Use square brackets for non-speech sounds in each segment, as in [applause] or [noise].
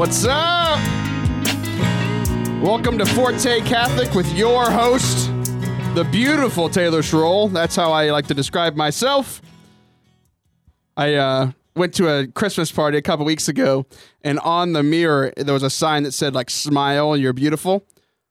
What's up? Welcome to Forte Catholic with your host, the beautiful Taylor Schroll. That's how I like to describe myself. I uh, went to a Christmas party a couple weeks ago, and on the mirror there was a sign that said like "Smile, you're beautiful."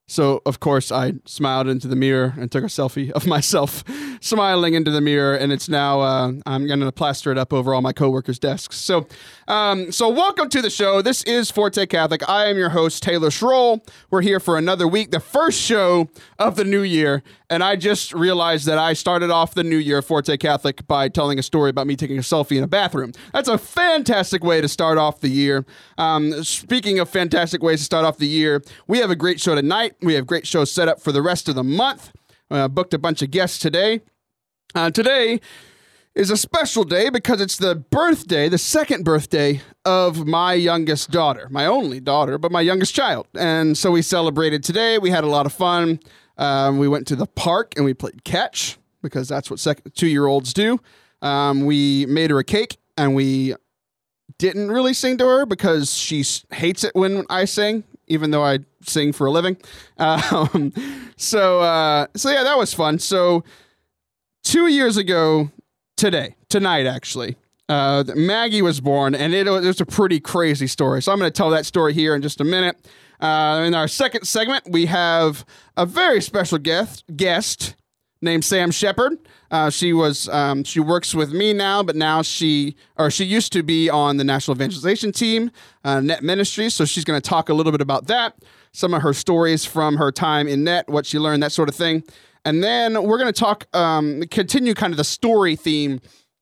So of course I smiled into the mirror and took a selfie of [laughs] myself smiling into the mirror, and it's now uh, I'm going to plaster it up over all my coworkers' desks. So, um, so welcome to the show. This is Forte Catholic. I am your host Taylor Schroll. We're here for another week, the first show of the new year, and I just realized that I started off the new year Forte Catholic by telling a story about me taking a selfie in a bathroom. That's a fantastic way to start off the year. Um, speaking of fantastic ways to start off the year, we have a great show tonight. We have great shows set up for the rest of the month. Uh, booked a bunch of guests today. Uh, today is a special day because it's the birthday, the second birthday of my youngest daughter, my only daughter, but my youngest child. And so we celebrated today. We had a lot of fun. Um, we went to the park and we played catch because that's what sec- two year olds do. Um, we made her a cake and we didn't really sing to her because she hates it when I sing, even though I sing for a living. Um, so, uh, so yeah, that was fun. So, two years ago today, tonight actually, uh, Maggie was born, and it, it was a pretty crazy story. So I'm going to tell that story here in just a minute. Uh, in our second segment, we have a very special guest guest named Sam Shepard. Uh, she was um, she works with me now, but now she or she used to be on the national evangelization team, uh, Net Ministries. So she's going to talk a little bit about that, some of her stories from her time in Net, what she learned, that sort of thing. And then we're going to talk, um, continue kind of the story theme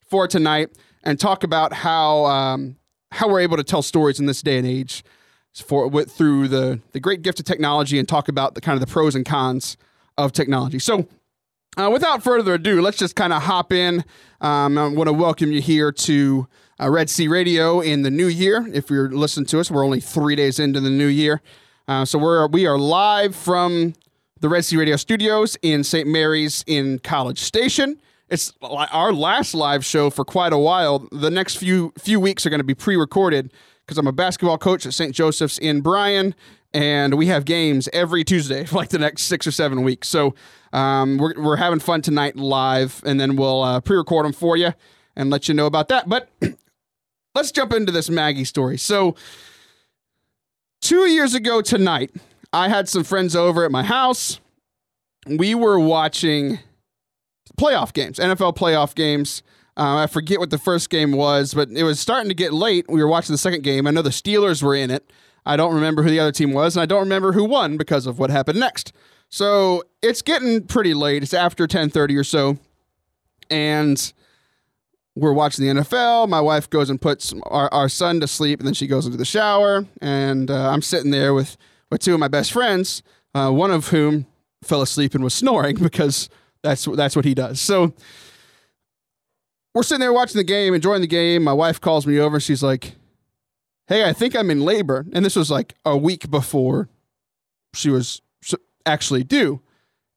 for tonight, and talk about how um, how we're able to tell stories in this day and age for with, through the the great gift of technology, and talk about the kind of the pros and cons of technology. So. Uh, without further ado, let's just kind of hop in. Um, I want to welcome you here to uh, Red Sea Radio in the new year. If you're listening to us, we're only three days into the new year, uh, so we're we are live from the Red Sea Radio studios in St. Mary's in College Station. It's our last live show for quite a while. The next few few weeks are going to be pre-recorded because I'm a basketball coach at St. Joseph's in Bryan, and we have games every Tuesday for like the next six or seven weeks. So um, we're we're having fun tonight live, and then we'll uh, pre-record them for you and let you know about that. But [clears throat] let's jump into this Maggie story. So two years ago tonight, I had some friends over at my house. We were watching playoff games, NFL playoff games. Uh, I forget what the first game was, but it was starting to get late. We were watching the second game. I know the Steelers were in it. I don't remember who the other team was, and I don't remember who won because of what happened next. So it's getting pretty late. It's after 10:30 or so, and we're watching the NFL. My wife goes and puts our, our son to sleep, and then she goes into the shower, and uh, I'm sitting there with with two of my best friends, uh, one of whom fell asleep and was snoring [laughs] because that's that's what he does. So we're sitting there watching the game, enjoying the game. My wife calls me over, and she's like, "Hey, I think I'm in labor," and this was like a week before she was actually due.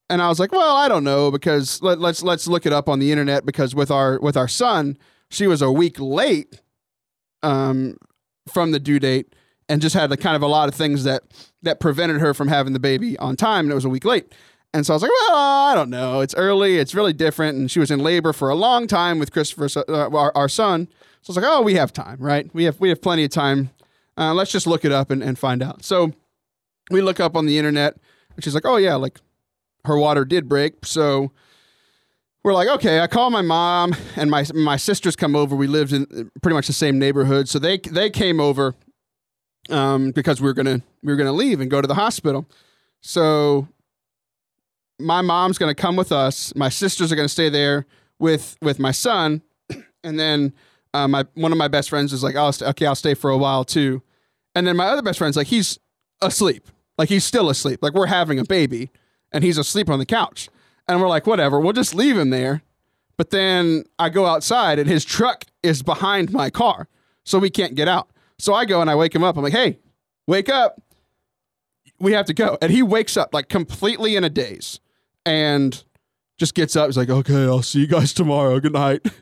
And I was like, "Well, I don't know because let, let's let's look it up on the internet because with our with our son, she was a week late um, from the due date." and just had a kind of a lot of things that that prevented her from having the baby on time and it was a week late. And so i was like well i don't know. It's early. It's really different. And she was in labor for a long time with christopher uh, our, our son so i was like oh we have time right we have we have plenty of time uh, let's just look it up and, and find out so we look up on the internet and she's like oh yeah like her water did break so we're like, okay. I call my mom and my my sisters come over. We lived in pretty much the same neighborhood, so they they came over um, because we were gonna we were gonna leave and go to the hospital. So my mom's gonna come with us. My sisters are gonna stay there with with my son, [clears throat] and then uh, my one of my best friends is like, "I'll st- okay, I'll stay for a while too." And then my other best friend's like, he's asleep, like he's still asleep, like we're having a baby, and he's asleep on the couch. And we're like, whatever, we'll just leave him there. But then I go outside, and his truck is behind my car, so we can't get out. So I go and I wake him up. I'm like, hey, wake up. We have to go. And he wakes up like completely in a daze and just gets up. He's like, okay, I'll see you guys tomorrow. Good night. [laughs]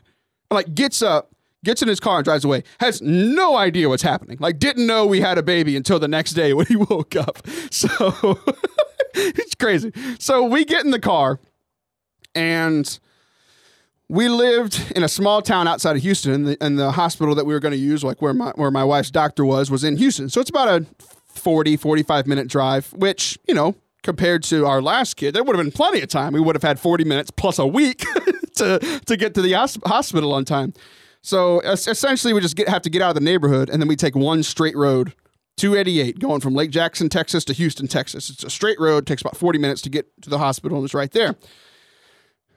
Like gets up, gets in his car and drives away. Has no idea what's happening. Like, didn't know we had a baby until the next day when he [laughs] woke up. So [laughs] it's crazy. So we get in the car and we lived in a small town outside of Houston, and the, and the hospital that we were going to use, like where my where my wife's doctor was, was in Houston. So it's about a 40, 45 minute drive, which, you know, compared to our last kid, there would have been plenty of time. We would have had 40 minutes plus a week [laughs] to, to get to the hospital on time. So essentially, we just get, have to get out of the neighborhood and then we take one straight road, 288, going from Lake Jackson, Texas to Houston, Texas. It's a straight road, takes about 40 minutes to get to the hospital, and it's right there.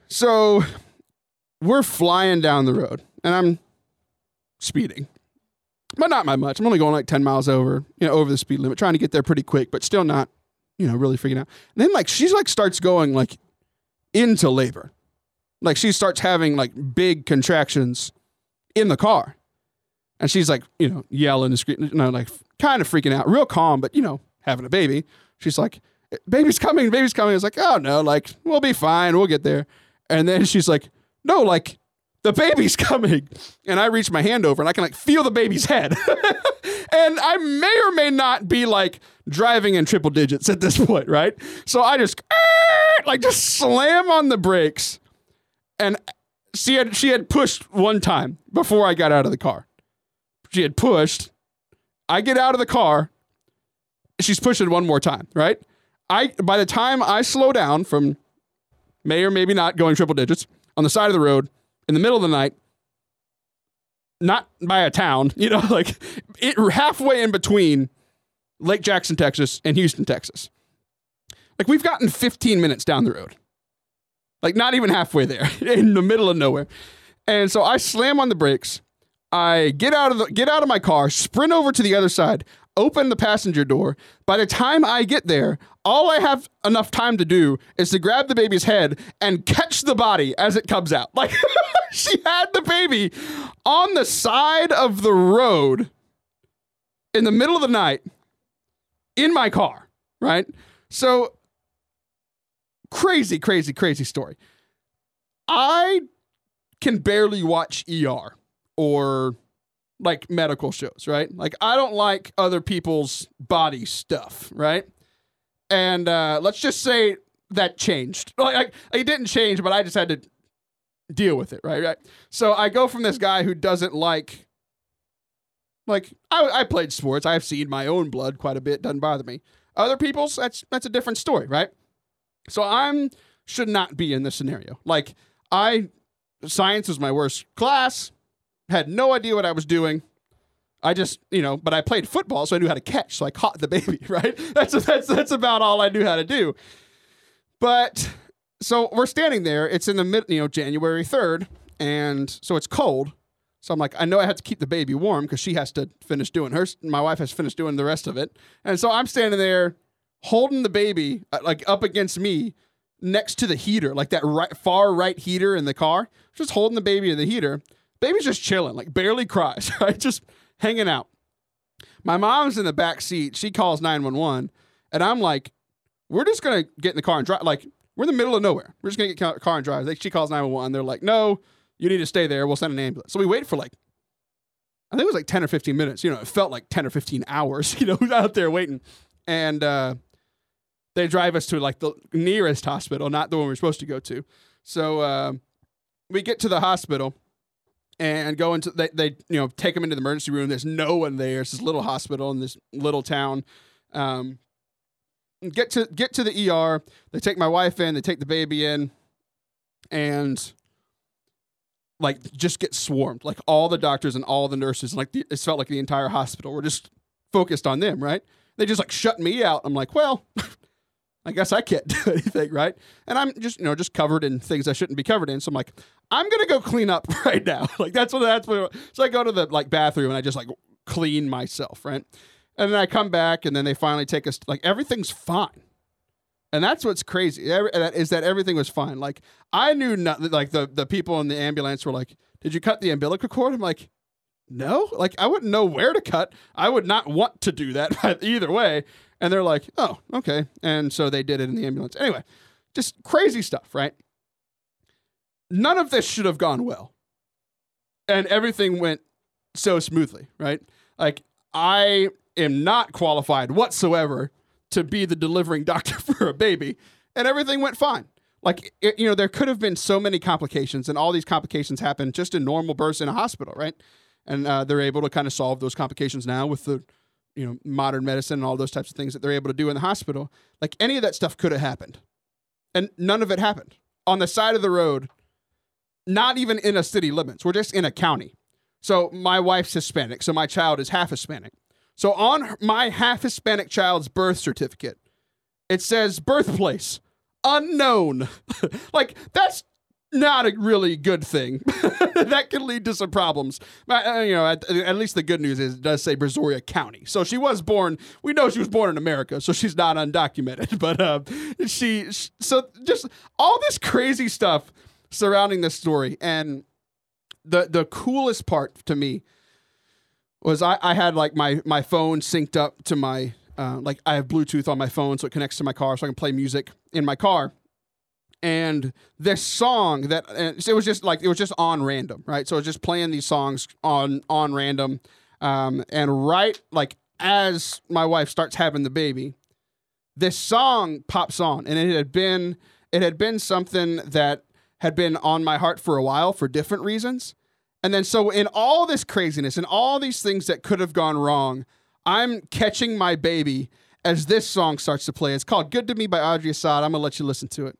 So we're flying down the road and I'm speeding but not by much. I'm only going like 10 miles over, you know, over the speed limit, trying to get there pretty quick, but still not, you know, really freaking out. And then like she's like starts going like into labor. Like she starts having like big contractions in the car. And she's like, you know, yelling and screaming, you know, like kind of freaking out, real calm, but you know, having a baby. She's like, eh, baby's coming, baby's coming. I was like, oh no, like we'll be fine, we'll get there. And then she's like, no, like the baby's [laughs] coming. And I reach my hand over and I can like feel the baby's head. [laughs] and I may or may not be like driving in triple digits at this [laughs] point, right? So I just like just slam on the brakes. And she had she had pushed one time before I got out of the car. She had pushed. I get out of the car. She's pushing one more time, right? I by the time I slow down from may or maybe not going triple digits on the side of the road, in the middle of the night, not by a town, [laughs] you know, like it halfway in between Lake Jackson, Texas and Houston, Texas. Like we've gotten 15 minutes down the road. Like not even halfway there [laughs] in the middle of nowhere. And so I slam on the brakes. I get out of the get out of my car, sprint over to the other side, open the passenger door. By the time I get there, all I have enough time to do is to grab the baby's head and catch the body as it comes out. [laughs] Like [laughs] she had the baby on the side of the road in the middle of the night in my car, right? So crazy, crazy, crazy story. I can barely watch ER or like medical shows, right? Like I don't like other people's body stuff, right? And uh, let's just say that changed. Like, like it didn't change, but I just had to deal with it, right? Right. So I go from this guy who doesn't like, like I, I played sports. I've seen my own blood quite a bit. Doesn't bother me. Other people's that's that's a different story, right? So I'm should not be in this scenario. Like I, science was my worst class had no idea what I was doing. I just, you know, but I played football, so I knew how to catch. So I caught the baby, [laughs] right? That's that's that's about all I knew how to do. But so we're standing there. It's in the mid, you know, January third, and so it's cold. So I'm like, I know I have to keep the baby warm because she has to finish doing her. My wife has finished doing the rest of it, and so I'm standing there holding the baby uh, like up against me next to the heater, like that right, far right heater in the car, just holding the baby in the heater. Baby's just chilling, like barely cries, [laughs] right? Just hanging out. My mom's in the back seat. She calls 911. And I'm like, we're just going to get in the car and drive. Like, we're in the middle of nowhere. We're just going to get car and drive. She calls 911. They're like, no, you need to stay there. We'll send an ambulance. So we wait for like, I think it was like 10 or 15 minutes. You know, it felt like 10 or 15 hours, [laughs] you know, [laughs] out there waiting. And uh, they drive us to like the nearest hospital, not the one we're supposed to go to. So uh, we get to the hospital and go into they, they you know take them into the emergency room. There's no one there. It's this little hospital in this little town. Um, get to get to the ER. They take my wife in. They take the baby in, and like just get swarmed. Like all the doctors and all the nurses, and like the, it felt like the entire hospital were just focused on them. Right? They just like shut me out. I'm like, well. [laughs] I guess I can't [laughs] do anything, right? And I'm just, you know, just covered in things I shouldn't be covered in. So I'm like, I'm gonna go clean up [laughs] right now. [laughs] like that's what that's what. So I go to the like bathroom and I just like clean myself, right? And then I come back and then they finally take us like everything's fine. And that's what's crazy is that everything was fine. Like I knew nothing. like the the people in the ambulance were like, "Did you cut the umbilical cord?" I'm like, "No." Like I wouldn't know where to cut. I would not want to do that either way. And they're like, oh, okay. And so they did it in the ambulance. Anyway, just crazy stuff, right? None of this should have gone well. and everything went so smoothly, right? Like I am not qualified whatsoever to be the delivering [laughs] doctor for a baby, and everything went fine. Like it, you know, there could have been so many complications, and all these complications happen just in normal births in a hospital, right? And uh, they're able to kind of solve those complications now with the you know modern medicine and all those types of things that they're able to do in the hospital. Like any of that stuff could have happened, and none of it happened on the side of the road. Not even in a city limits. We're just in a county. So my wife's Hispanic, so my child is half Hispanic. So on my half Hispanic child's birth certificate, it says birthplace unknown. [laughs] like that's not a really good thing. [laughs] that can lead to some problems. But, uh, you know, at, at, least the good news is it does say Brazoria County. So she was born. We know she was born in America, so she's not undocumented. [laughs] But uh, she, so just all this crazy stuff surrounding this story, and the the coolest part to me was I, I had like my my phone synced up to my uh, like I have Bluetooth on my phone, so it connects to my car, so I can play music in my car. And this song that it was just like it was just on random, right? So it was just playing these songs on on random, um, and right like as my wife starts having the baby, this song pops on, and it had been it had been something that had been on my heart for a while for different reasons. And then, so in all this craziness and all these things that could have gone wrong, I'm catching my baby as this song starts to play. It's called Good to Me by Audrey Assad. I'm going to let you listen to it.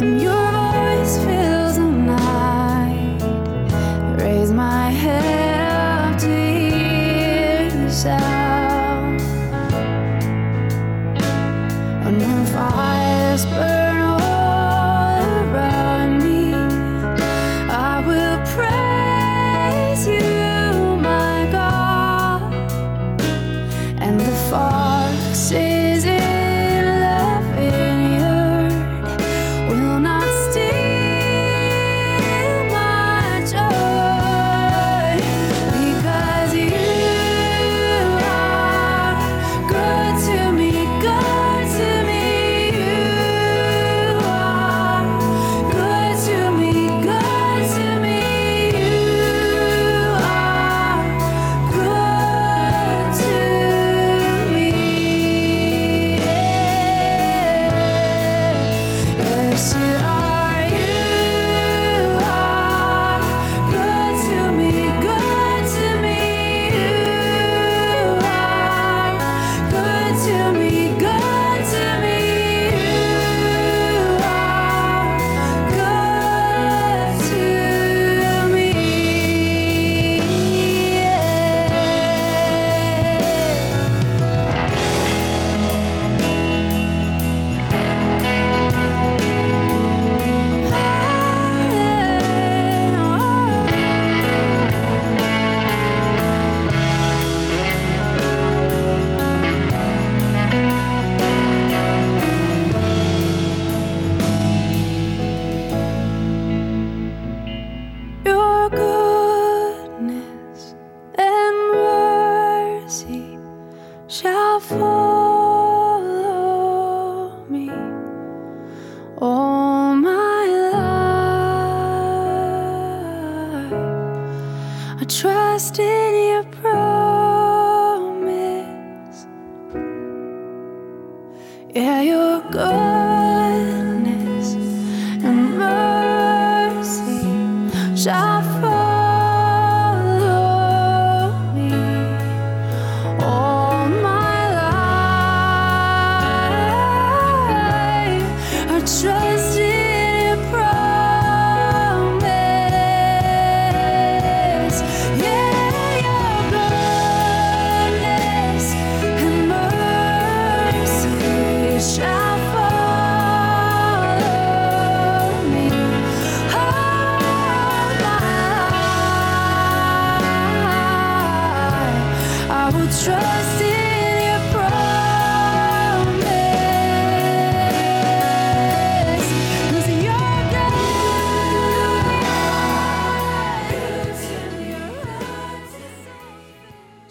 And you've always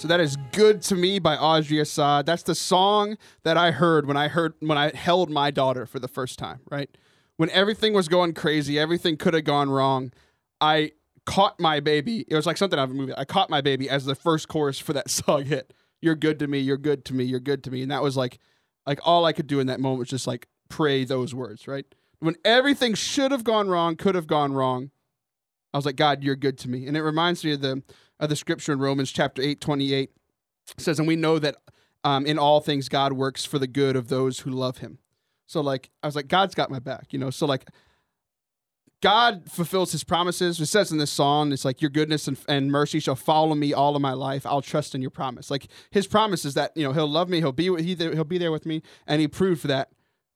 That is "Good to Me" by Audrey Assad. That's the song that I heard when I heard when I held my daughter for the first time. Right when everything was going crazy, everything could have gone wrong. I caught my baby. It was like something out of a movie. I caught my baby as the first chorus for that [laughs] song hit. You're good to me. You're good to me. You're good to me. And that was like, like all I could do in that moment was just like pray those words. Right when everything should have gone wrong, could have gone wrong. I was like, God, you're good to me. And it reminds me of the of the scripture in Romans chapter 8, 28. Says, and we know that um, in all things God works for the good of those who love him. So like I was like, God's got my back, you know. So like God fulfills his promises. It says in this song, it's like your goodness and, and mercy shall follow me all of my life. I'll trust in your promise. Like his promise is that, you know, he'll love me, he'll be he, he'll be there with me, and he proved that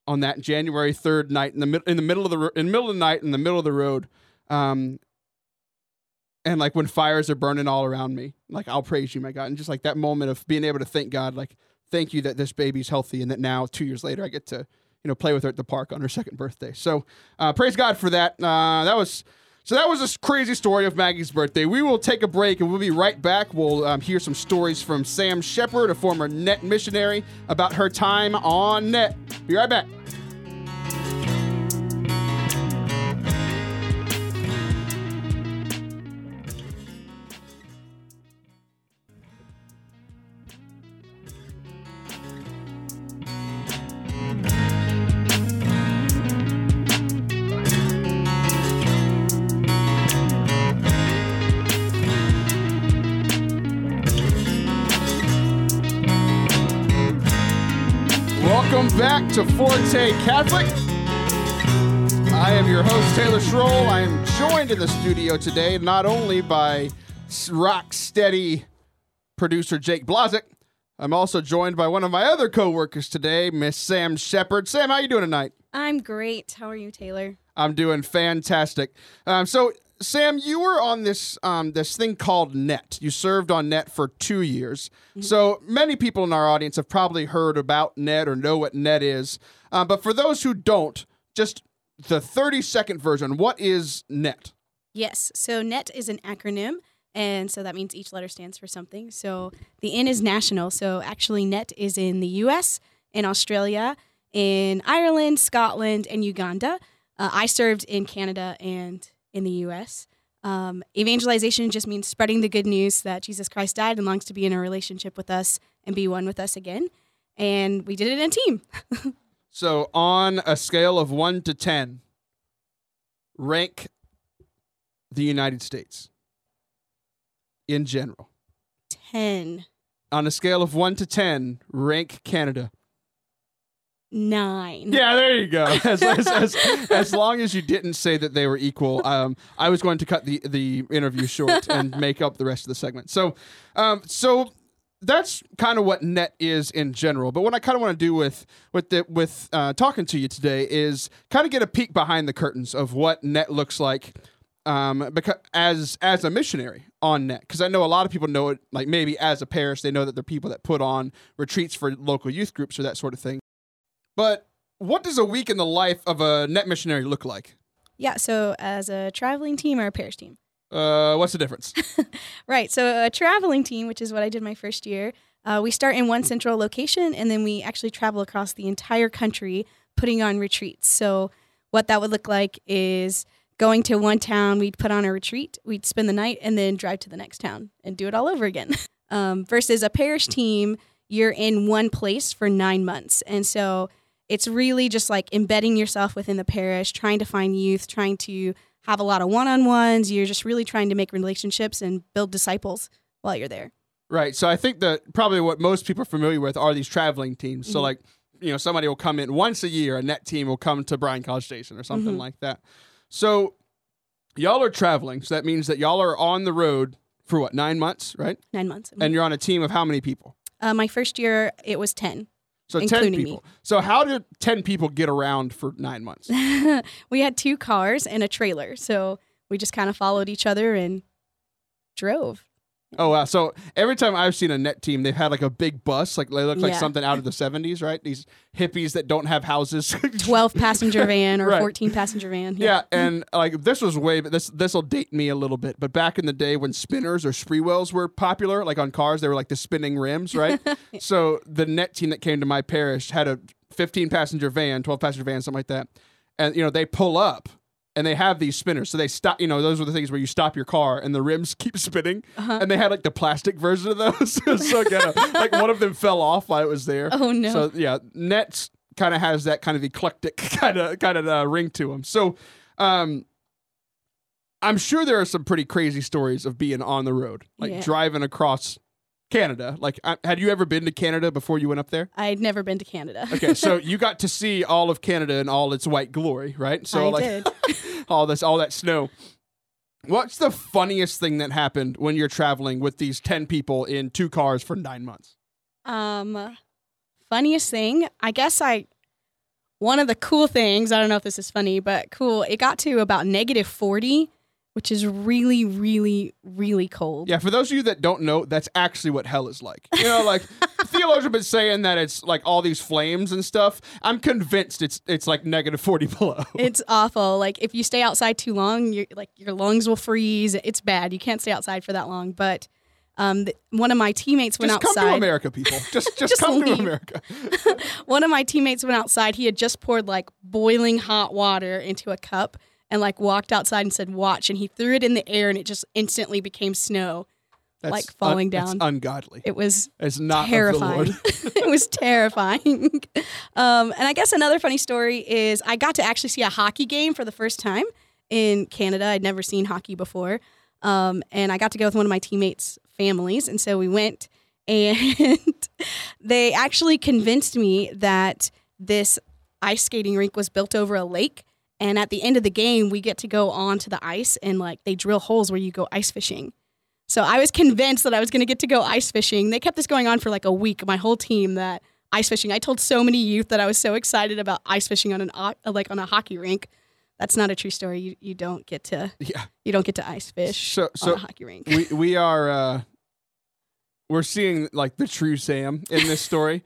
on that January 3rd night in the mid, in the middle of the ro- in the middle of the night in the middle of the road. Um and like when fires are burning all around me, like I'll praise you, my God. And just like that moment of being able to thank God, like, thank you that this baby's healthy and that now, two years later, I get to, you know, play with her at the park on her second birthday. So uh, praise God for that. Uh, that was. So that was a crazy story of Maggie's birthday. We will take a break and we'll be right back. We'll um, hear some stories from Sam Shepard, a former net missionary, about her time on net. Be right back. To Forte Catholic. I am your host, Taylor Schroll. I am joined in the studio today not only by rock steady producer Jake Blazik, I'm also joined by one of my other co-workers today, Miss Sam Shepard. Sam, how you doing tonight? I'm great. How are you, Taylor? I'm doing fantastic. Um, so, Sam, you were on this um, this thing called Net. You served on Net for two years. So many people in our audience have probably heard about Net or know what Net is. Um, but for those who don't, just the 30 second version. What is Net? Yes. So NET is an acronym, and so that means each letter stands for something. So the N is national. So actually, NET is in the U.S., in Australia, in Ireland, Scotland, and Uganda. Uh, I served in Canada and in the U.S. Um, evangelization just means spreading the good news that Jesus Christ died and longs to be in a relationship with us and be one with us again. And we did it in a team. [laughs] So, on a scale of one to 10, rank the United States in general. 10, On a scale of one to 10, rank Canada. 9. Yeah, there you go. [laughs] As, as, as, as long as you didn't say that they were equal, um, I was going to cut the, the interview short and [laughs] make up the rest of the segment. So, um, so that's kind of what net is in general. But what I kind of want to do with with the, with uh, talking to you today is kind of get a peek behind the curtains of what net looks like. Um, because as as a missionary on net, because I know a lot of people know it. Like maybe as a parish, they know that they're people that put on retreats for local youth groups or that sort of thing. But what does a week in the life of a net missionary look like? Yeah, so as a traveling team or a parish team? Uh, what's the difference? [laughs] Right, so a traveling team, which is what I did my first year, uh, we start in one central location and then we actually travel across the entire country putting on retreats. So, what that would look like is going to one town, we'd put on a retreat, we'd spend the night, and then drive to the next town and do it all over again. [laughs] um, versus a parish team, you're in one place for nine months. And so it's really just like embedding yourself within the parish, trying to find youth, trying to have a lot of one on ones. You're just really trying to make relationships and build disciples while you're there. Right. So I think that probably what most people are familiar with are these traveling teams. So Mhm. like, you know, somebody will come in once a year, a net team will come to Bryan College Station or something Mhm. like that. So y'all are traveling. So that means that y'all are on the road for what, nine months, right? Nine months. And you're on a team of how many people? uh, my first year, it was 10. So ten Including me. people. So how did ten people get around for nine months? [laughs] we had two cars and a trailer. So we just kind of followed each other and drove. Oh wow! So every time I've seen a net team, they've had like a big bus, like they look like Yeah. something out of the '70s, right? These hippies that don't have houses. [laughs] 12 passenger van or Right. 14 passenger van. Yeah, and like this was way, but this this will date me a little bit. But back in the day when spinners or Sprewells were popular, like on cars, they were like the spinning rims, right? [laughs] so the net team that came to my parish had a 15 passenger van, 12 passenger van, something like that, and you know they pull up and they have these spinners, so they stop. You know, those were the things where you stop your car and the rims [laughs] keep spinning, Uh-huh. and they had like the plastic version of those. [laughs] So ghetto. [laughs] like one of them fell off while it was there. Oh, no. So yeah, Nets kind of has that kind of eclectic kind of kind of uh, ring to them. So, um, I'm sure there are some pretty crazy stories of being on the road, like Yeah. driving across Canada. Like, uh, had you ever been to Canada before you went up there? I'd never been to Canada. Okay, so [laughs] you got to see all of Canada in all its white glory, right? So I like did. [laughs] all this, all that snow. What's the funniest thing that happened when you're traveling with these ten people in two cars for nine months? Um, funniest thing, I guess I. One of the cool things, I don't know if this is funny, but cool. It got to about negative forty, which is really, really, really cold. Yeah, for those of you that don't know, that's actually what hell is like. You know, like [laughs] theologians have been saying that it's like all these flames and stuff. I'm convinced it's it's like negative forty below. It's awful. Like if you stay outside too long, you like your lungs will freeze. It's bad. You can't stay outside for that long. But um, th- one of my teammates went just come to outside. America, people. [laughs] Just just, Just come leave. to America. [laughs] one of my teammates went outside. He had just poured like boiling hot water into a cup and like walked outside and said, "Watch!" And he threw it in the air, and it just instantly became snow. That's Like falling that's down. ungodly. It was It's not terrifying. Of the Lord. [laughs] it was terrifying. Um, and I guess another funny story is I got to actually see a hockey game for the first time in Canada. I'd never seen hockey before. Um, and I got to go with one of my teammates' families. And so we went, [laughs] and they actually convinced me that this ice skating rink was built over a lake. And at the end of the game, we get to go onto the ice and like they drill holes where you go ice fishing. So I was convinced that I was going to get to go ice fishing. They kept this going on for like a week. My whole team that ice fishing. I told so many youth that I was so excited about ice fishing on an like on a hockey rink. That's not a true story. You you don't get to Yeah. you don't get to ice fish So on so a hockey rink. we we are uh we're seeing like the true Sam in this story.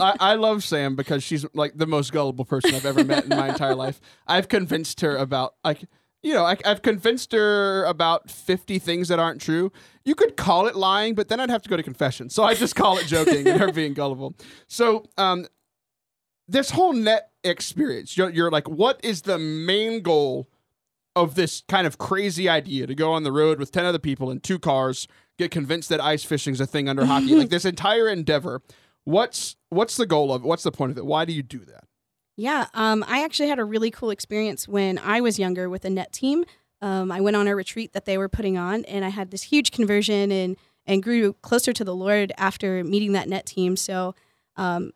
I, I love Sam because she's like the most gullible person I've ever met in my entire life. I've convinced her about like you know I, I've convinced her about fifty things that aren't true. You could call it lying, but then I'd have to go to confession. So I just call it joking and her being gullible. So um, this whole net experience, you're, you're like, what is the main goal of this kind of crazy idea to go on the road with 10 other people in two cars, get convinced that ice fishing is a thing under hockey. Like [laughs] this entire endeavor, what's what's the goal of it? What's the point of it? Why do you do that? Yeah, um, I actually had a really cool experience when I was younger with a net team. Um, I went on a retreat that they were putting on, and I had this huge conversion and and grew closer to the Lord after meeting that net team. So, um,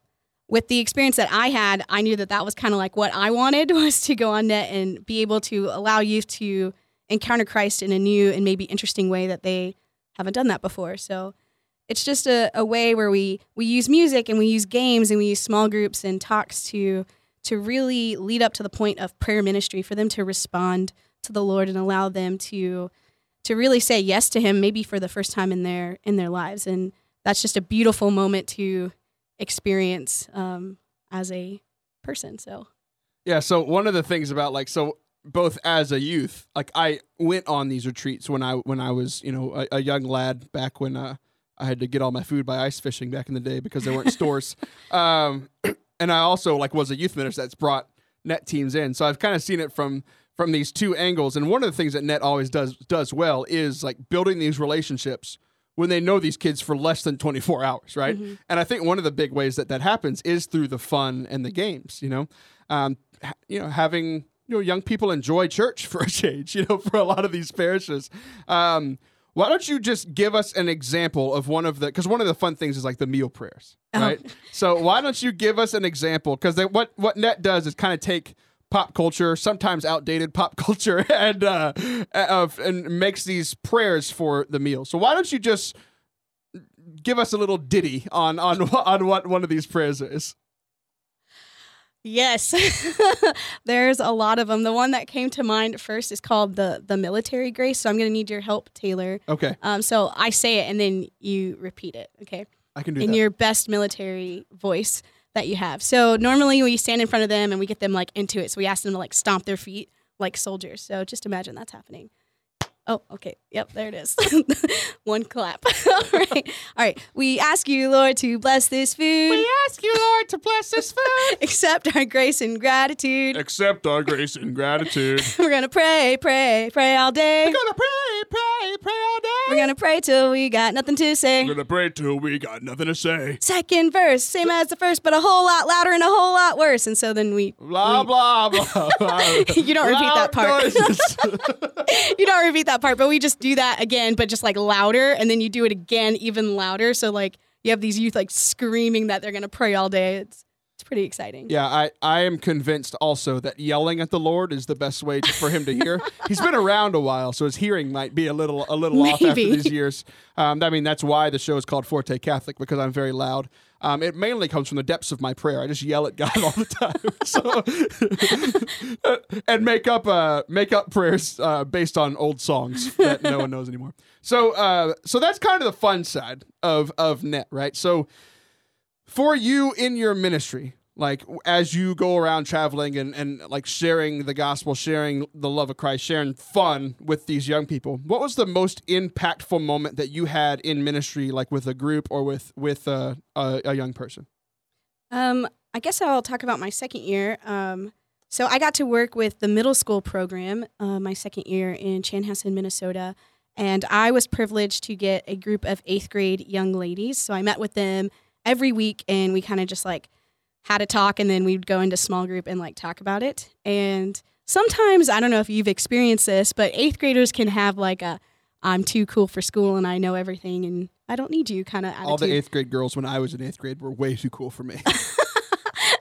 with the experience that I had, I knew that that was kind of like what I wanted [laughs] was to go on net and be able to allow youth to encounter Christ in a new and maybe interesting way that they haven't done that before. So it's just a, a way where we we use music and we use games and we use small groups and talks to to really lead up to the point of prayer ministry for them to respond to the Lord and allow them to to really say yes to him maybe for the first time in their in their lives and that's just a beautiful moment to experience um, as a person so Yeah, so one of the things about like so both as a youth, like I went on these retreats when I when I was, you know, a, a young lad back when uh, I had to get all my food by ice fishing back in the day because there weren't [laughs] stores. Um, [clears throat] and I also like was a youth minister that's brought net teams in. So I've kind of seen it from from these two angles. And one of the things that Net always does does well is like building these relationships when they know these kids for less than 24 hours, right? And I think one of the big ways that that happens is through the fun and the games, you know. Um, you know, having you know young people enjoy church [laughs] for a change, you know, for a lot of these parishes. Um, why don't you just give us an example of one of the because one of the fun things is like the meal prayers, right? So why don't you give us an example? Because what what Net does is kind of take pop culture, sometimes outdated pop [laughs] culture, and uh, of and makes these prayers for the meal. So why don't you just give us a little ditty on on [laughs] on what one of these prayers is? Yes, [laughs] there's a lot of them. The one that came to mind first is called the the military grace. So I'm going to need your help, Taylor. Okay, Um, so I say it and then you repeat it. Okay. I can do it. in that. your best military voice that you have. So normally we stand in front of them and we get them like into it. So we ask them to like stomp their feet like soldiers. So just imagine that's happening. Oh, okay. Yep, there it is. [laughs] One clap. [laughs] All right. All right. We ask you, Lord, to bless this food. We ask you, Lord, to bless this [laughs] food. Accept our grace and gratitude. Accept our grace and gratitude. We're going to pray, pray, pray all day. We're gonna pray, pray, pray all day. We're going to pray till we got nothing to say. We're gonna pray till we got nothing to say. Second verse, same as the first, but a whole lot louder and a whole lot worse. And so then we, Blah we- blah blah. blah. You don't repeat that part. you don't repeat that part, but we just do that again, but just like louder, and then you do it again even louder. So like you have these youth like screaming that they're gonna pray all day. It's it's pretty exciting. yeah, I, I am convinced also that yelling at the Lord is the best way to, for him to hear. [laughs] He's been around a while, so his hearing might be a little a little off after these years. Um, I mean, that's why the show is called Forte Catholic because I'm very loud. Um, it mainly comes from the depths of my prayer. I just yell at God all the [laughs] time. So, [laughs] and make up uh, make up prayers uh, based on old songs that no one knows anymore. So uh, so that's kind of the fun side of of net, right? So for you in your ministry, like as you go around traveling and, and like sharing the gospel, sharing the love of Christ, sharing fun with these young people, what was the most impactful moment that you had in ministry, like with a group or with with uh, a, a young person? Um, I guess I'll talk about my second year. Um, so I got to work with the middle school program uh, my second year in Chanhassen, Minnesota, and I was privileged to get a group of eighth grade young ladies. So I met with them every week, and we kind of just like had a talk, and then we'd go into small group and like talk about it. And sometimes I don't know if you've experienced this, but eighth graders can have like a I'm too cool for school and I know everything and I don't need you kind of attitude. All the eighth grade girls when I was in eighth grade were way too cool for me. [laughs]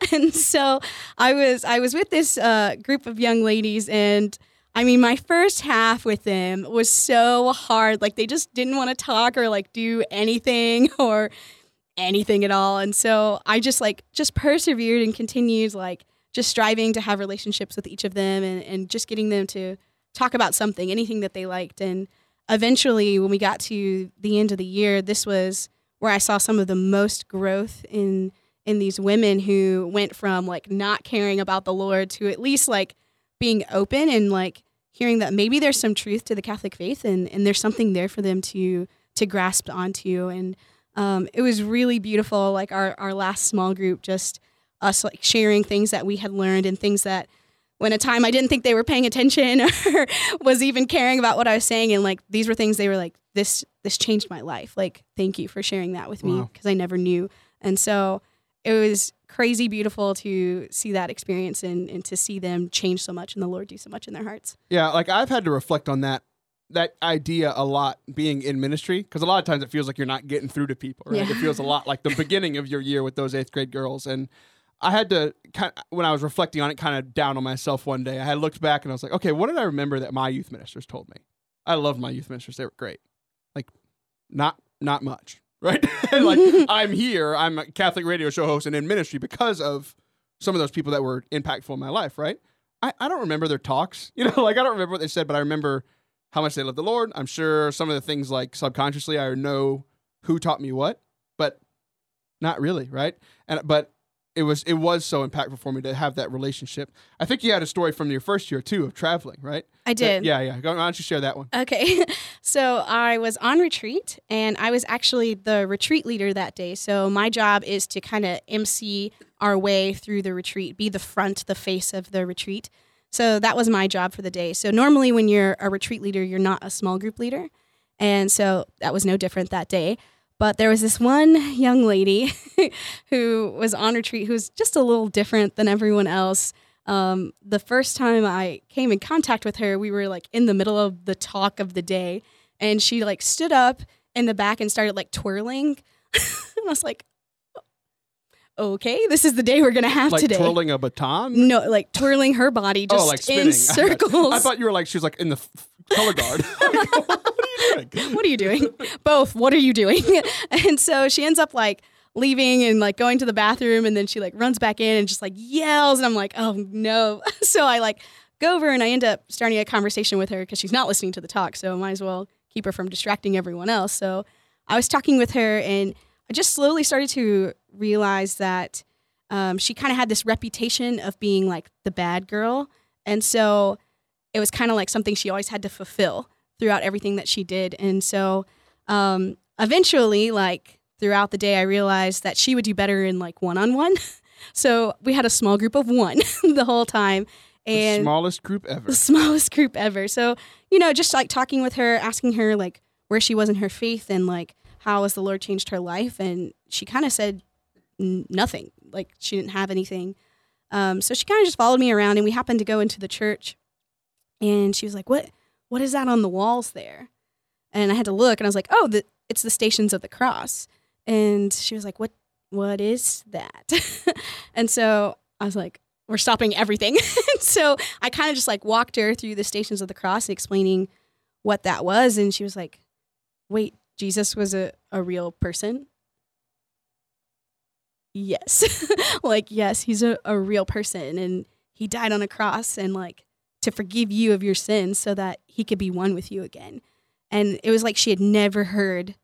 [laughs] and so I was I was with this uh, group of young ladies, and I mean, my first half with them was so hard. Like they just didn't want to talk or like do anything [laughs] or anything at all. And so I just like just persevered and continued like just striving to have relationships with each of them and, and just getting them to talk about something, anything that they liked. And eventually when we got to the end of the year, this was where I saw some of the most growth in in these women who went from like not caring about the Lord to at least like being open and like hearing that maybe there's some truth to the Catholic faith and, and there's something there for them to to grasp onto. And um, it was really beautiful. Like our, our last small group, just us like sharing things that we had learned and things that when a time I didn't think they were paying attention [laughs] or was even caring about what I was saying. And like these were things they were like, this this changed my life. Like, thank you for sharing that with me Wow. because I never knew. And so it was crazy beautiful to see that experience and, and to see them change so much and the Lord do so much in their hearts. Yeah, like I've had to reflect on that that idea a lot being in ministry because a lot of times it feels like you're not getting through to people, right? Yeah. It feels a lot like the [laughs] beginning of your year with those eighth grade girls, and I had to kind when I was reflecting on it, kind of down on myself one day. I had looked back and I was like, okay, what did I remember that my youth ministers told me? I loved my youth ministers; they were great. Like, not not much, [laughs] right? [laughs] like I'm here, I'm a Catholic radio show host and in ministry because of some of those people that were impactful in my life, right? I, I don't remember their talks. You know, like I don't remember what they said, but I remember how much they love the Lord. I'm sure some of the things like subconsciously I know who taught me what, but not really, right? And but it was it was so impactful for me to have that relationship. I think you had a story from your first year too of traveling, right? I did. Yeah, yeah. Go- Why don't you share that one? Okay. [laughs] So I was on retreat and I was actually the retreat leader that day. So my job is to kind of MC our way through the retreat, be the front, the face of the retreat. So that was my job for the day. So normally, when you're a retreat leader, you're not a small group leader. And so that was no different that day. But there was this one [laughs] young lady [laughs] who was on retreat who was just a little different than everyone else. Um, the first time I came in contact with her, we were like in the middle of the talk of the day, and she like stood up in the back and started like twirling. and [laughs] I was like, okay, this is the day we're gonna have Like today. twirling a baton. No, like twirling her body [laughs] oh, just oh, like spinning. [laughs] in circles. I thought you were like she was like in the f- color guard. [laughs] what are you doing? what are you doing? Both. What are you doing? and so she ends up like leaving and like going to the bathroom and then she like runs back in and just like yells and I'm like, "Oh no." so I like go over and I end up starting a conversation with her because she's not listening to the talk, so I might as well keep her from distracting everyone else. So I was talking with her and I just slowly started to realize that um, she kind of had this reputation of being like the bad girl. And so it was kind of like something she always had to fulfill throughout everything that she did. And so um, eventually, like throughout the day, I realized that she would do better in like one on one. So we had a small group of one [laughs] the whole time. And The smallest group ever. the [laughs] smallest group ever. So, you know, just like talking with her, asking her like where she was in her faith and like how has the Lord changed her life. And she kind of said nothing, like she didn't have anything. Um, so she kind of just followed me around and we happened to go into the church and she was like, what, what is that on the walls there? And I had to look and I was like, oh, the, it's the stations of the cross. And she was like, what, what is that? [laughs] and so I was like, we're stopping everything. [laughs] so I kind of just like walked her through the stations of the cross, explaining what that was. And she was like, wait, Jesus was a, a real person? Yes. [laughs] like, yes, he's a, a real person. And he died on a cross and like to forgive you of your sins so that he could be one with you again. And it was like she had never heard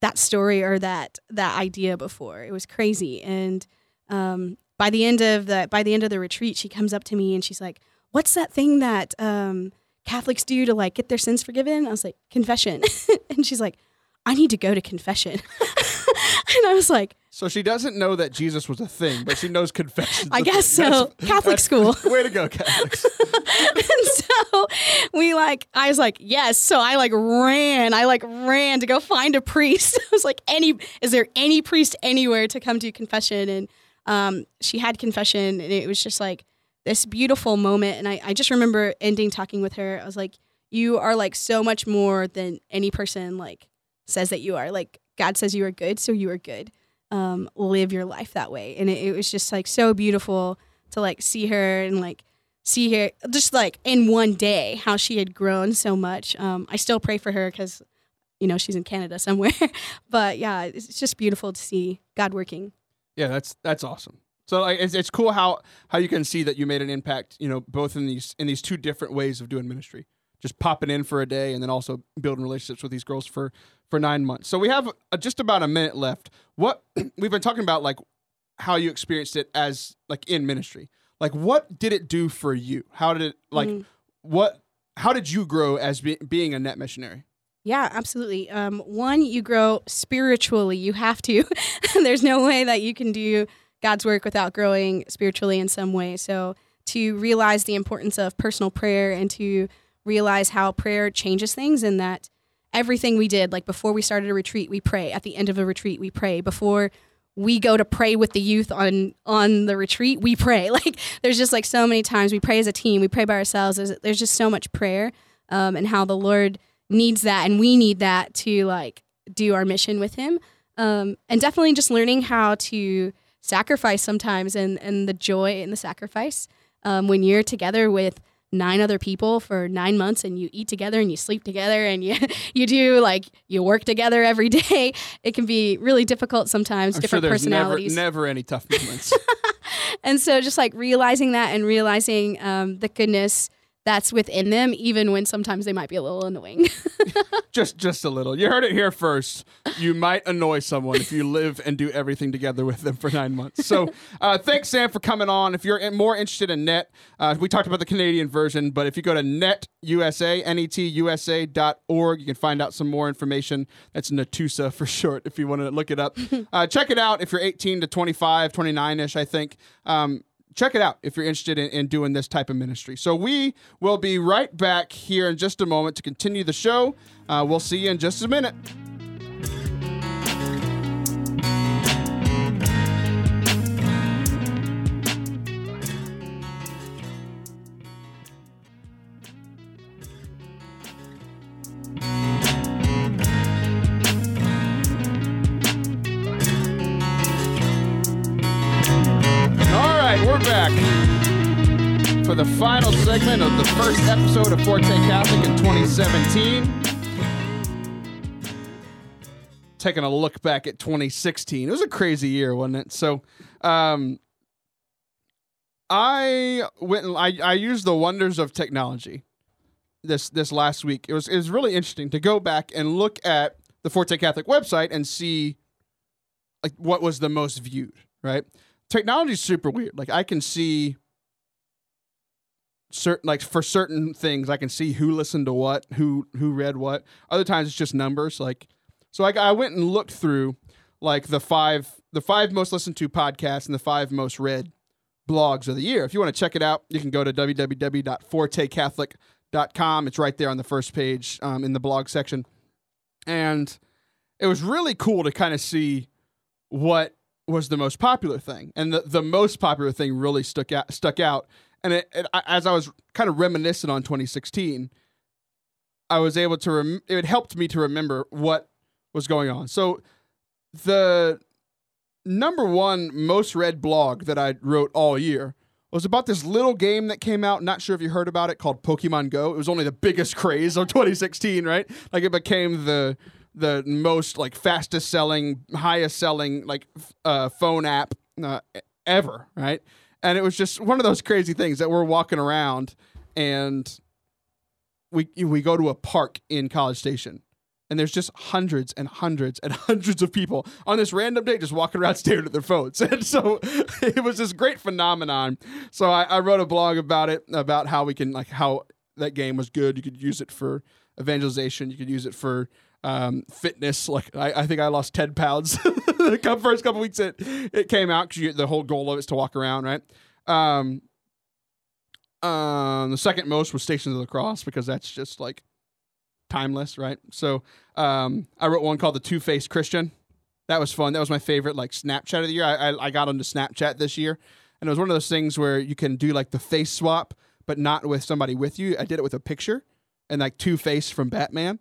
that story or that that idea before. It was crazy. And um, by the end of the by the end of the retreat, she comes up to me and she's like, "What's that thing that um, Catholics do to like get their sins forgiven?" I was like, "Confession," [laughs] and she's like, "I need to go to confession," [laughs] and I was like, So she doesn't know that Jesus was a thing, but she knows confession. I guess so. Catholic school. [laughs] Way to go, Catholics. [laughs] and so we like i was like yes so i like ran i like ran to go find a priest i was like any is there any priest anywhere to come to confession and um, she had confession and it was just like this beautiful moment and I, I just remember ending talking with her i was like you are like so much more than any person like says that you are like god says you are good so you are good um, live your life that way and it, it was just like so beautiful to like see her and like see her just like in one day how she had grown so much. Um, I still pray for her because you know she's in Canada somewhere, [laughs] but yeah, it's just beautiful to see God working. Yeah, that's that's awesome. So like, it's, it's cool how how you can see that you made an impact. You know, both in these in these two different ways of doing ministry. Just popping in for a day, and then also building relationships with these girls for for nine months. So we have uh, just about a minute left. What [clears throat] we've been talking about, like how you experienced it as like in ministry. Like, what did it do for you? How did it like Mhm. what? How did you grow as be, being a net missionary? Yeah, absolutely. Um, one, you grow spiritually. You have to. [laughs] There's no way that you can do God's work without growing spiritually in some way. So to realize the importance of personal prayer and to realize how prayer changes things and that everything we did, like before we started a retreat, we pray. At the end of a retreat, we pray. Before we go to pray with the youth on on the retreat, we pray. [laughs] Like there's just like so many times we pray as a team, we pray by ourselves. There's, there's just so much prayer um, and how the Lord needs that and we need that to like do our mission with him um, and definitely just learning how to sacrifice sometimes and, and the joy in the sacrifice um, when you're together with nine other people for nine months and you eat together and you sleep together and you [laughs] you do like you work together every day it can be really difficult sometimes I'm sure different never personalities never any tough moments. [laughs] and so just like realizing that and realizing um, the goodness that's within them even when sometimes they might be a little annoying [laughs] just just a little. You heard it here first. You might annoy someone if you live and do everything together with them for nine months. So uh, thanks, Sam, for coming on. If you're more interested in Net, uh, we talked about the Canadian version, but if you go to netusa, netusa.org, you can find out some more information. That's Natusa for short, if you want to look it up. [laughs] Uh, check it out if you're 18 to 25, 29-ish, I think. Um, check it out if you're interested in, in doing this type of ministry. So we will be right back here in just a moment to continue the show. Uh, we'll see you in just a minute. Final segment of the first episode of Forte Catholic in 2017. Taking a look back at 2016. It was a crazy year, wasn't it? So, um, I went and I, I used the wonders of technology this this last week. It was it was really interesting to go back and look at the Forte Catholic website and see like what was the most viewed, right? Technology is super weird. Like I can see certain like for certain things I can see who listened to what, who who read what. Other times it's just numbers like so I, I went and looked through like the five the five most listened to podcasts and the five most read blogs of the year. If you want to check it out, you can go to www.fortecatholic.com. It's right there on the first page um, in the blog section. And it was really cool to kind of see what was the most popular thing. And the, the most popular thing really stuck out stuck out. And it, it, as I was kind of reminiscent on 2016, I was able to rem- it helped me to remember what was going on. So the number one most read blog that I wrote all year was about this little game that came out. Not sure if you heard about it called Pokemon Go. It was only the biggest [laughs] craze of 2016, right? Like it became the the most like fastest selling, highest selling like uh, phone app uh, ever, right? And it was just one of those crazy things that we're walking around and we we go to a park in College Station and there's just hundreds and hundreds and [laughs] hundreds of people on this random day just walking around [laughs] staring at their phones. [laughs] And so it was this great phenomenon. So I, I wrote a blog about it, about how we can like how that game was good. You could use it for evangelization. You could use it for um, fitness. Like I, I think I lost ten pounds [laughs] the first couple weeks it it came out because the whole goal of it is to walk around, right? Um, um, the second most was Stations of the Cross because that's just like timeless, right? So um, I wrote one called the Two Faced Christian. That was fun. That was my favorite like Snapchat of the year. I, I I got onto Snapchat this year, and it was one of those things where you can do like the face swap, but not with somebody with you. I did it with a picture, and like Two Face from Batman.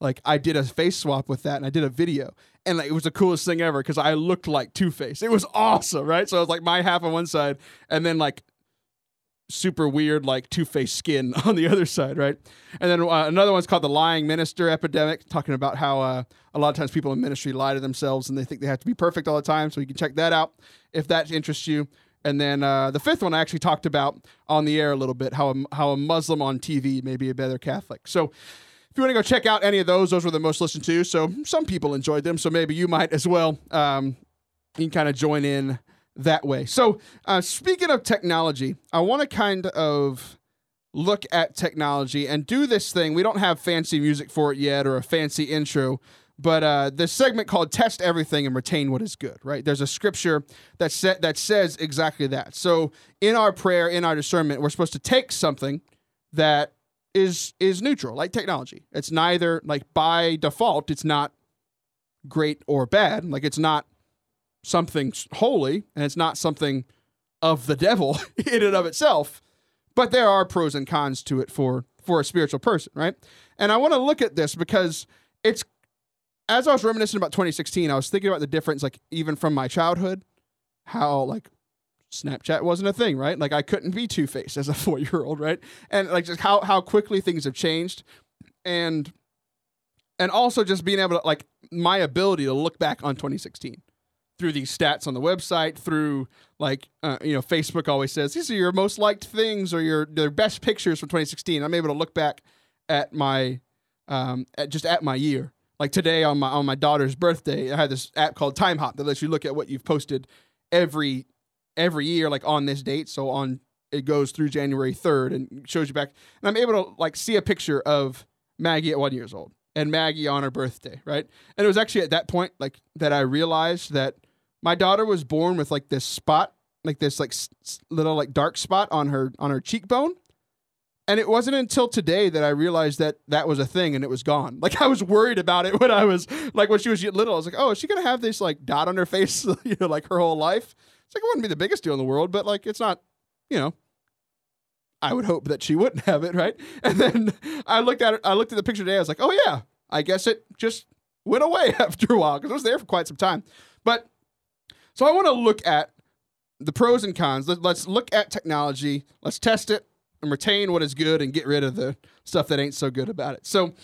Like I did a face swap with that, and I did a video, and like it was the coolest thing ever because I looked like Two Face. It was awesome, right? So it was like my half on one side, and then like super weird like Two Face skin [laughs] on the other side right and then uh, another one's called the lying minister epidemic talking about how uh, a lot of times people in ministry lie to themselves and they think they have to be perfect all the time so you can check that out if that interests you and then uh, the fifth one i actually talked about on the air a little bit how a, how a muslim on tv may be a better catholic so you want to go check out any of those those were the most listened to so some people enjoyed them so maybe you might as well um, you can kind of join in that way. So, uh, speaking of technology, I want to kind of look at technology and do this thing. We don't have fancy music for it yet or a fancy intro, but uh, this segment called "Test Everything and Retain What Is Good." Right? There's a scripture that sa- that says exactly that. So, in our prayer, in our discernment, we're supposed to take something that is is neutral, like technology. It's neither like by default, it's not great or bad. Like it's not something holy and it's not something of the devil [laughs] in and of itself but there are pros and cons to it for for a spiritual person right and i want to look at this because it's as i was reminiscing about 2016 i was thinking about the difference like even from my childhood how like snapchat wasn't a thing right like i couldn't be two-faced as a [laughs] four-year-old right and like just how how quickly things have changed and and also just being able to like my ability to look back on 2016 through these stats on the website, through like uh, you know, Facebook always says these are your most liked things or your their best pictures from 2016. I'm able to look back at my um, at just at my year. Like today on my on my daughter's birthday, I had this app called Timehop that lets you look at what you've posted every every year, like on this date. So on it goes through January 3rd and shows you back, and I'm able to like see a picture of Maggie at one years old and Maggie on her birthday, right? And it was actually at that point like that I realized that my daughter was born with like this spot like this like s- little like dark spot on her on her cheekbone. And it wasn't until today that I realized that that was a thing and it was gone. Like I was worried about it [laughs] when I was like when she was little. I was like, oh, is she gonna have this like dot on her face, [laughs] you know, like her whole life? It's like it wouldn't be the biggest deal in the world, but like it's not, you know. I would hope that she wouldn't have it, right? [laughs] And then I looked at it. I looked at the picture today. I was like, oh yeah, I guess it just went away [laughs] after a while because it was there for quite some time. But so I want to look at the pros and cons. Let, let's look at technology. Let's test it and retain what is good and get rid of the stuff that ain't so good about it. So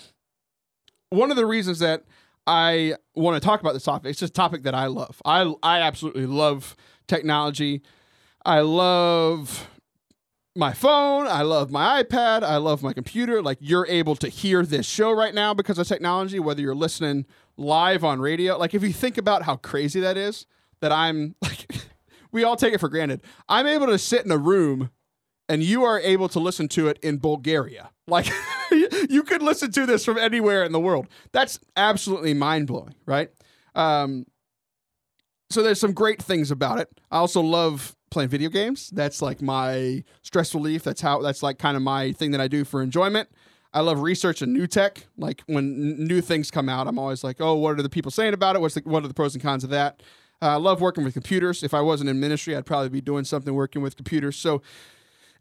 one of the reasons that I want to talk about this topic, it's just a topic that I love. I I absolutely love technology. I love my phone. I love my iPad. I love my computer. Like you're able to hear this show right now because of technology, whether you're listening live on radio. Like if you think about how crazy that is, that I'm [laughs] like, we all take it for granted. I'm able to sit in a room and you are able to listen to it in Bulgaria. Like [laughs] you could listen to this from anywhere in the world. That's absolutely mind blowing, right? Um, so there's some great things about it. I also love playing video games. That's like my stress relief. That's how that's like kind of my thing that I do for enjoyment. I love research and new tech. Like when new things come out, I'm always like, oh, what are the people saying about it? What's the, what are the pros and cons of that? Uh, I love working with computers. If I wasn't in ministry, I'd probably be doing something working with computers. So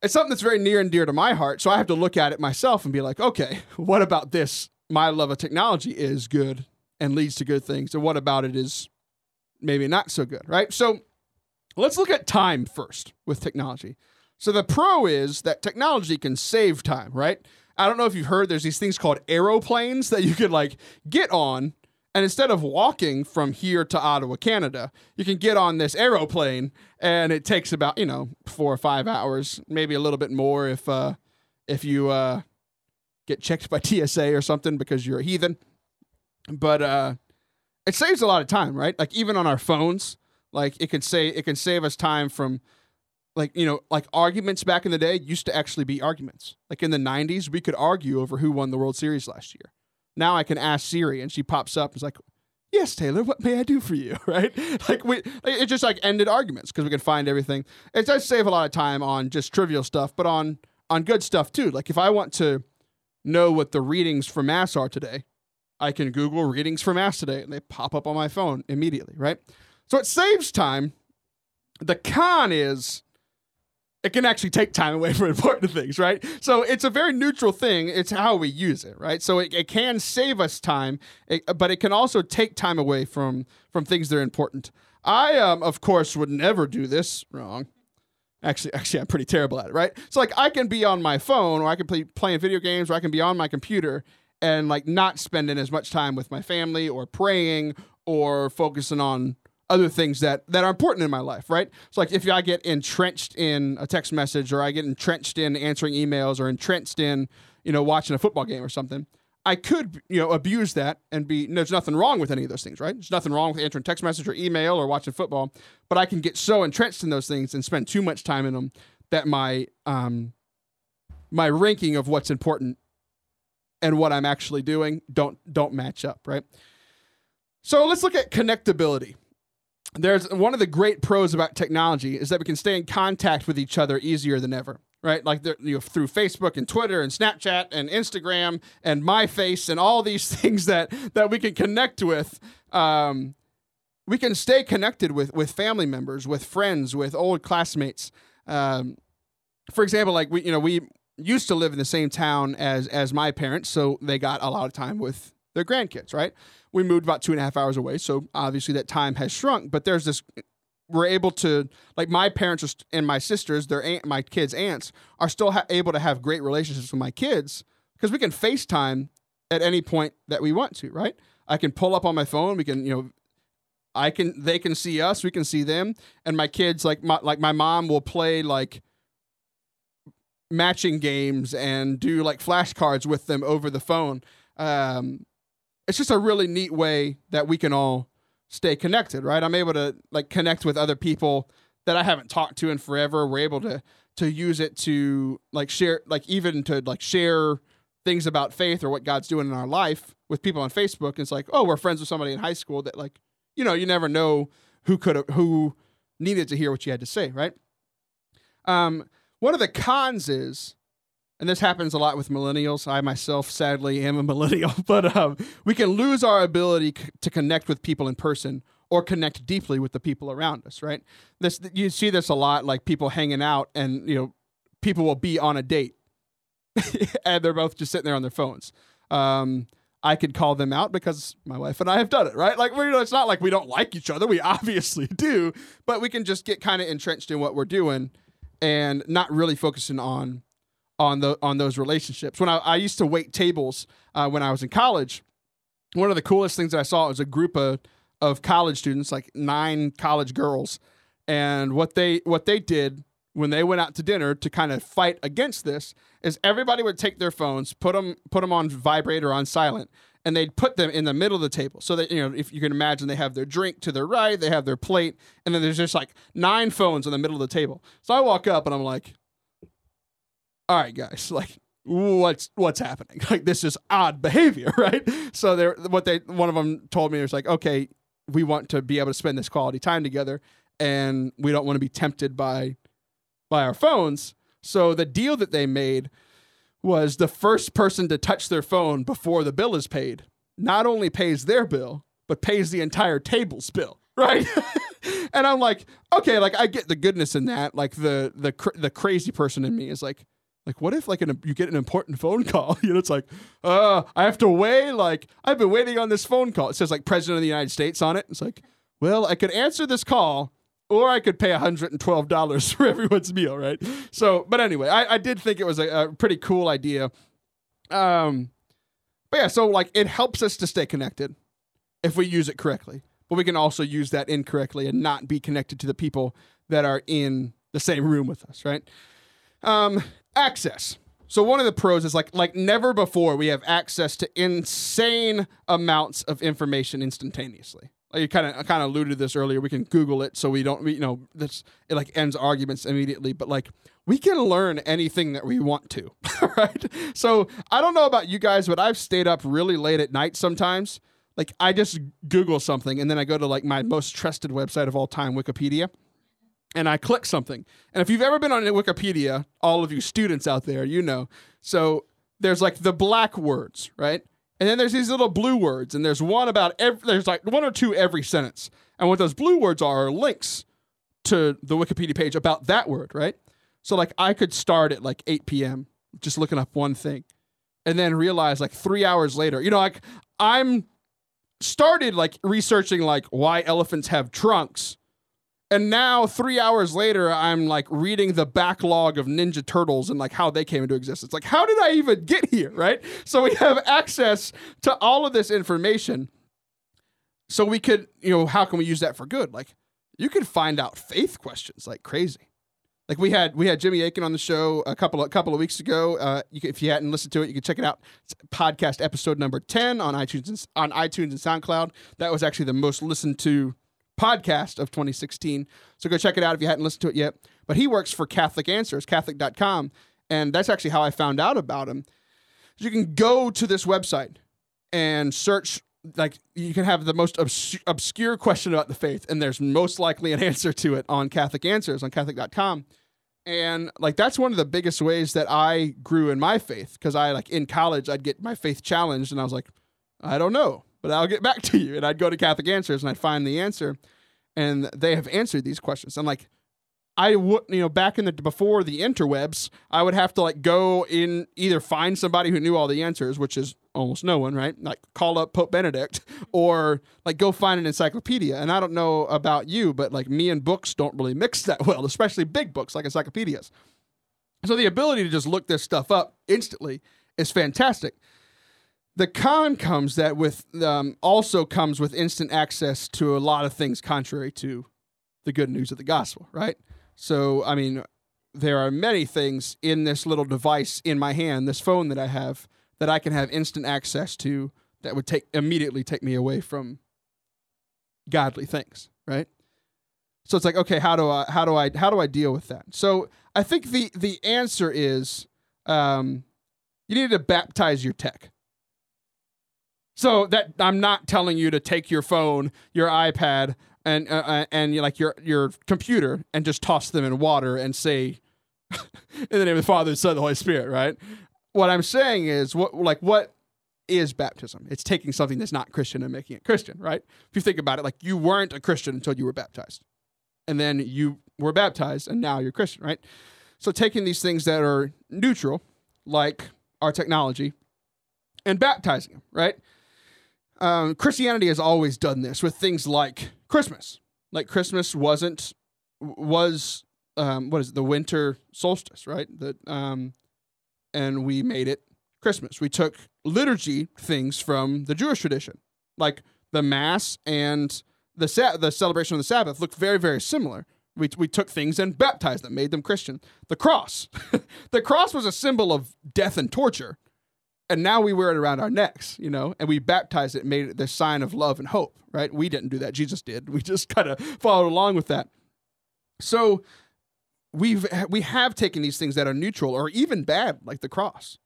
it's something that's very near and dear to my heart. So I have to look at it myself and be like, okay, what about this? My love of technology is good and leads to good things. And what about it is maybe not so good, right? So let's look at time first with technology. So the pro is that technology can save time, right? I don't know if you've heard there's these things called aeroplanes that you could like get on and instead of walking from here to Ottawa, Canada, you can get on this aeroplane and it takes about, you know, 4 or 5 hours, maybe a little bit more if uh if you uh get checked by TSA or something because you're a heathen. But uh it saves a lot of time, right? Like even on our phones, like it can say it can save us time from like you know like arguments back in the day used to actually be arguments. Like in the 90s, we could argue over who won the World Series last year. Now I can ask Siri and she pops up and is like, "Yes, Taylor, what may I do for you?" [laughs] Right? [laughs] Like we it just like ended arguments because we can find everything. It does save a lot of time on just trivial stuff, but on on good stuff too. Like if I want to know what the readings for mass are today, I can Google readings for mass today and they pop up on my phone immediately, right? So it saves time. The con is it can actually take time away [laughs] from important things, right? So it's a very neutral thing. It's how we use it, right? So it, it can save us time, it, but it can also take time away from from things that are important. I, um, of course, would never do this wrong. Actually, actually, I'm pretty terrible at it, right? So like, I can be on my phone, or I can play playing video games, or I can be on my computer, and like not spending as much time with my family, or praying, or focusing on other things that that are important in my life, right? So like if I get entrenched in a text message or I get entrenched in answering emails or entrenched in, you know, watching a football game or something, I could, you know, abuse that and be there's nothing wrong with any of those things, right? There's nothing wrong with answering text message or email or watching football, but I can get so entrenched in those things and spend too much time in them that my um my ranking of what's important and what I'm actually doing don't don't match up, right? So let's look at connectability. There's one of the great pros about technology is that we can stay in contact with each other easier than ever right? Like you know, through facebook and twitter and snapchat and instagram and myface and all these [laughs] things that that we can connect with um, we can stay connected with with family members with friends with old classmates. Um, for example like we you know we used to live in the same town as as my parents so they got a lot of time with their grandkids right we moved about two and a half hours away, so obviously that time has shrunk. But there's this, we're able to like my parents are and my sisters, their aunt, my kids' aunts are still ha- able to have great relationships with my kids because we can FaceTime at any point that we want to, right? I can pull up on my phone. We can, you know, I can, they can see us, we can see them, and my kids, like my like my mom will play like matching games and do like flashcards with them over the phone. Um, it's just a really neat way that we can all stay connected, right? I'm able to like connect with other people that I haven't talked to in forever. We're able to to use it to like share like even to like share things about faith or what God's doing in our life with people on Facebook. It's like, oh, we're friends with somebody in high school that like, you know, you never know who could have who needed to hear what you had to say, right? Um, one of the cons is, and this happens a lot with millennials. I myself, sadly, am a [laughs] millennial, but um, we can lose our ability c- to connect with people in person or connect deeply with the people around us, right? This you see this a lot, like people hanging out, and you know, people will be on a date, [laughs] and they're both just sitting there on their phones. Um, I could call them out because my wife and I have done it, right? Like, you know, it's not like we don't like each other. We [laughs] obviously do, but we can just get kind of entrenched in what we're doing and not really focusing on on the on those relationships. When I, I used to wait tables uh, when I was in college, one of the coolest things that I saw was a group of of college students, like nine college girls, and what they what they did when they went out to dinner to kind of fight against this is everybody would take their phones, put them put them on vibrate or on silent, and they'd put them in the middle of the table. So that you know, if you can imagine, they have their drink to their right, they have their plate, and then there's just like nine phones in the middle of the table. So I walk up and I'm like, "All right, guys, like." What's what's happening? [laughs] Like this is odd behavior, [laughs] right? So they're what they one of them told me was like, okay, we want to be able to spend this quality time together, and we don't want to be tempted by by our phones. So the deal that they made was the first person to touch their phone before the bill is paid not only pays their bill, but pays the entire table's bill, [laughs] right? [laughs] and I'm like, okay, like I get the goodness in that. Like the the cr- the crazy person in me is like, like what if like an, you get an important phone [laughs] call? You know, it's like, uh, I have to wait. Like I've been waiting on this phone call. It says like President of the United States on it. It's like, well, I could answer this call or I could pay $112 [laughs] for everyone's meal, right? So, but anyway, I, I did think it was a, a pretty cool idea. Um, but yeah, so like it helps us to stay connected if we use it correctly, but we can also use that incorrectly and not be connected to the people that are in the same room with us, right? Um, access. So one of the pros is like like never before we have access to insane amounts of information instantaneously like you kind of kind of alluded to this earlier. We can Google it, so we don't, we, you know, this it like ends arguments immediately. But like we can learn anything that we want to, [laughs] right? So I don't know about you guys, but I've stayed up really late at night sometimes. Like I just Google something and then I go to like my most trusted website of all time, Wikipedia, and I click something. And if you've ever been on Wikipedia, all of you students out there, you know. So there's like the black words, right? And then there's these little blue words, and there's one about every, there's like one or two every sentence. And what those blue words are are links to the Wikipedia page about that word, right? So like I could start at like 8 p.m. just looking up one thing, and then realize like three hours later, you know, like I'm started like researching like why elephants have trunks. And now, three hours later, I'm like reading the backlog of Ninja Turtles and like how they came into existence. Like, how did I even get here? Right. So we have access to all of this information. So we could, you know, how can we use that for good? Like, you could find out faith questions like crazy. Like we had we had Jimmy Akin on the show a couple a couple of weeks ago. Uh, you can, if you hadn't listened to it, you can check it out. It's podcast episode number ten on iTunes and, on iTunes and SoundCloud. That was actually the most listened to podcast of 2016. So go check it out if you hadn't listened to it yet. But he works for Catholic Answers, Catholic.com, and that's actually how I found out about him. You can go to this website and search like you can have the most obs- obscure question about the faith and there's most likely an [laughs] answer to it on catholic answers on catholic.com and like that's one of the biggest ways that i grew in my faith because i like in college i'd get my faith challenged and i was like i don't know but i'll get back [laughs] to you and i'd go to catholic answers and i'd find the answer and they have answered these questions i'm like I would, you know, back in the before the interwebs, I would have to like go in either find somebody who knew all the answers, which is almost no one, right? Like call up Pope Benedict, [laughs] or like go find an encyclopedia. And I don't know about you, but like me and books don't really mix that well, [laughs] especially big books like encyclopedias. So the ability to just look this stuff up instantly is fantastic. The con comes that with um, also comes with instant access to a lot of things contrary to the good news of the gospel, right? So, I mean, there are many things in this little device in my hand, this phone that I have, that I can have instant access to that would take immediately take me away from godly things, right? So it's like, okay, how do I how do I how do I deal with that? So I think the the answer is um, you need to baptize your tech. So that I'm not telling you to take your phone, your iPad, and uh, uh, and like your your computer and just toss them in water and say [laughs] in the name of the Father, the Son, and the Holy Spirit, right? What I'm saying is what like what is baptism? It's taking something that's not Christian and making it Christian, right? If you think about it, like you weren't a Christian until you were baptized. And then you were baptized and now you're Christian, right? So taking these things that are neutral, like our technology, and baptizing them, right? Um, Christianity has always done this with things like Christmas. Like Christmas wasn't was um, what is it, the winter solstice, right? That um, and we made it Christmas. We took liturgy things from the Jewish tradition, like the Mass and the sa- the celebration of the Sabbath looked very very similar. We, we took things and baptized them, made them Christian. The cross, [laughs] the cross was a symbol of death and torture, and now we wear it around our necks, you know, and we baptized it, made it the sign of love and hope. Right? We didn't do that; Jesus did. We just [laughs] kind of followed along with that. So we've we have taken these things that are neutral or even bad, like the cross,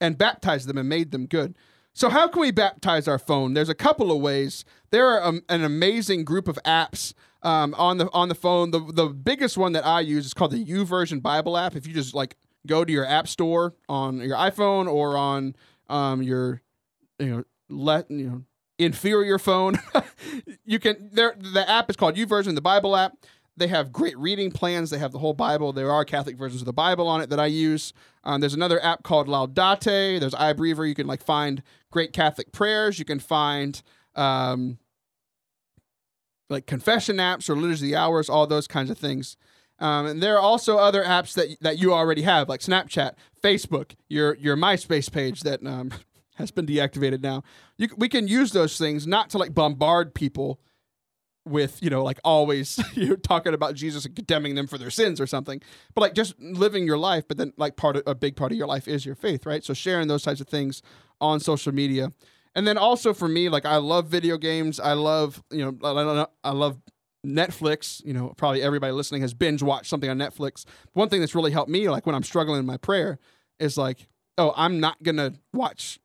and baptized them and made them good. So how can we baptize our phone? There's a couple of ways. There are um, an amazing group of apps um, on the on the phone. The the biggest one that I use is called the YouVersion Bible app. If you just like go to your app store on your iPhone or on um, your you know let you know inferior phone, [laughs] you can there the app is called YouVersion, the Bible app. They have great reading plans. They have the whole Bible. There are Catholic versions of the Bible on it that I use. Um, there's another app called Laudate. There's iBreviary. You can like find great Catholic prayers. You can find um, like confession apps or liturgy hours, all those kinds of things. Um, and there are also other apps that that you already have, like Snapchat, Facebook, your your MySpace page that um, [laughs] has been deactivated now. You, we can use those things not to like bombard people with you know like always [laughs] you're talking about Jesus and condemning them for their sins or something, but like just living your life. But then like part of a big part of your life is your faith, right? So sharing those types of things on social media, and then also for me, like I love video games. I love you know I, I love Netflix. You know probably everybody listening has binge watched something on Netflix. One thing that's really helped me, like when I'm struggling in my prayer, is like oh I'm not gonna watch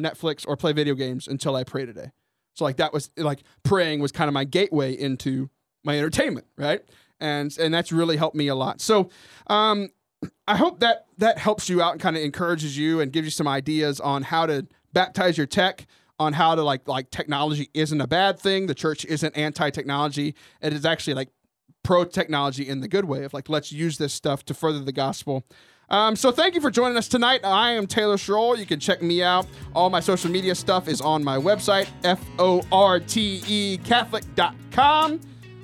Netflix or play video games until I pray today. So like that was like praying was kind of my gateway into my entertainment, right? And and that's really helped me a lot. So um, [clears throat] I hope that that helps you out and kind of encourages you and gives you some ideas on how to baptize your tech on how to like like technology isn't a bad thing. The church isn't anti-technology. It is actually like pro technology in the good way of like let's use this stuff to further the gospel um, so thank you for joining us tonight. I am Taylor Schroll. You can check me out. All my social media stuff is on my website, F-O-R-T-E Catholic.com.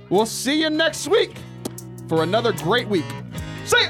We'll see you next week for another great week. See ya!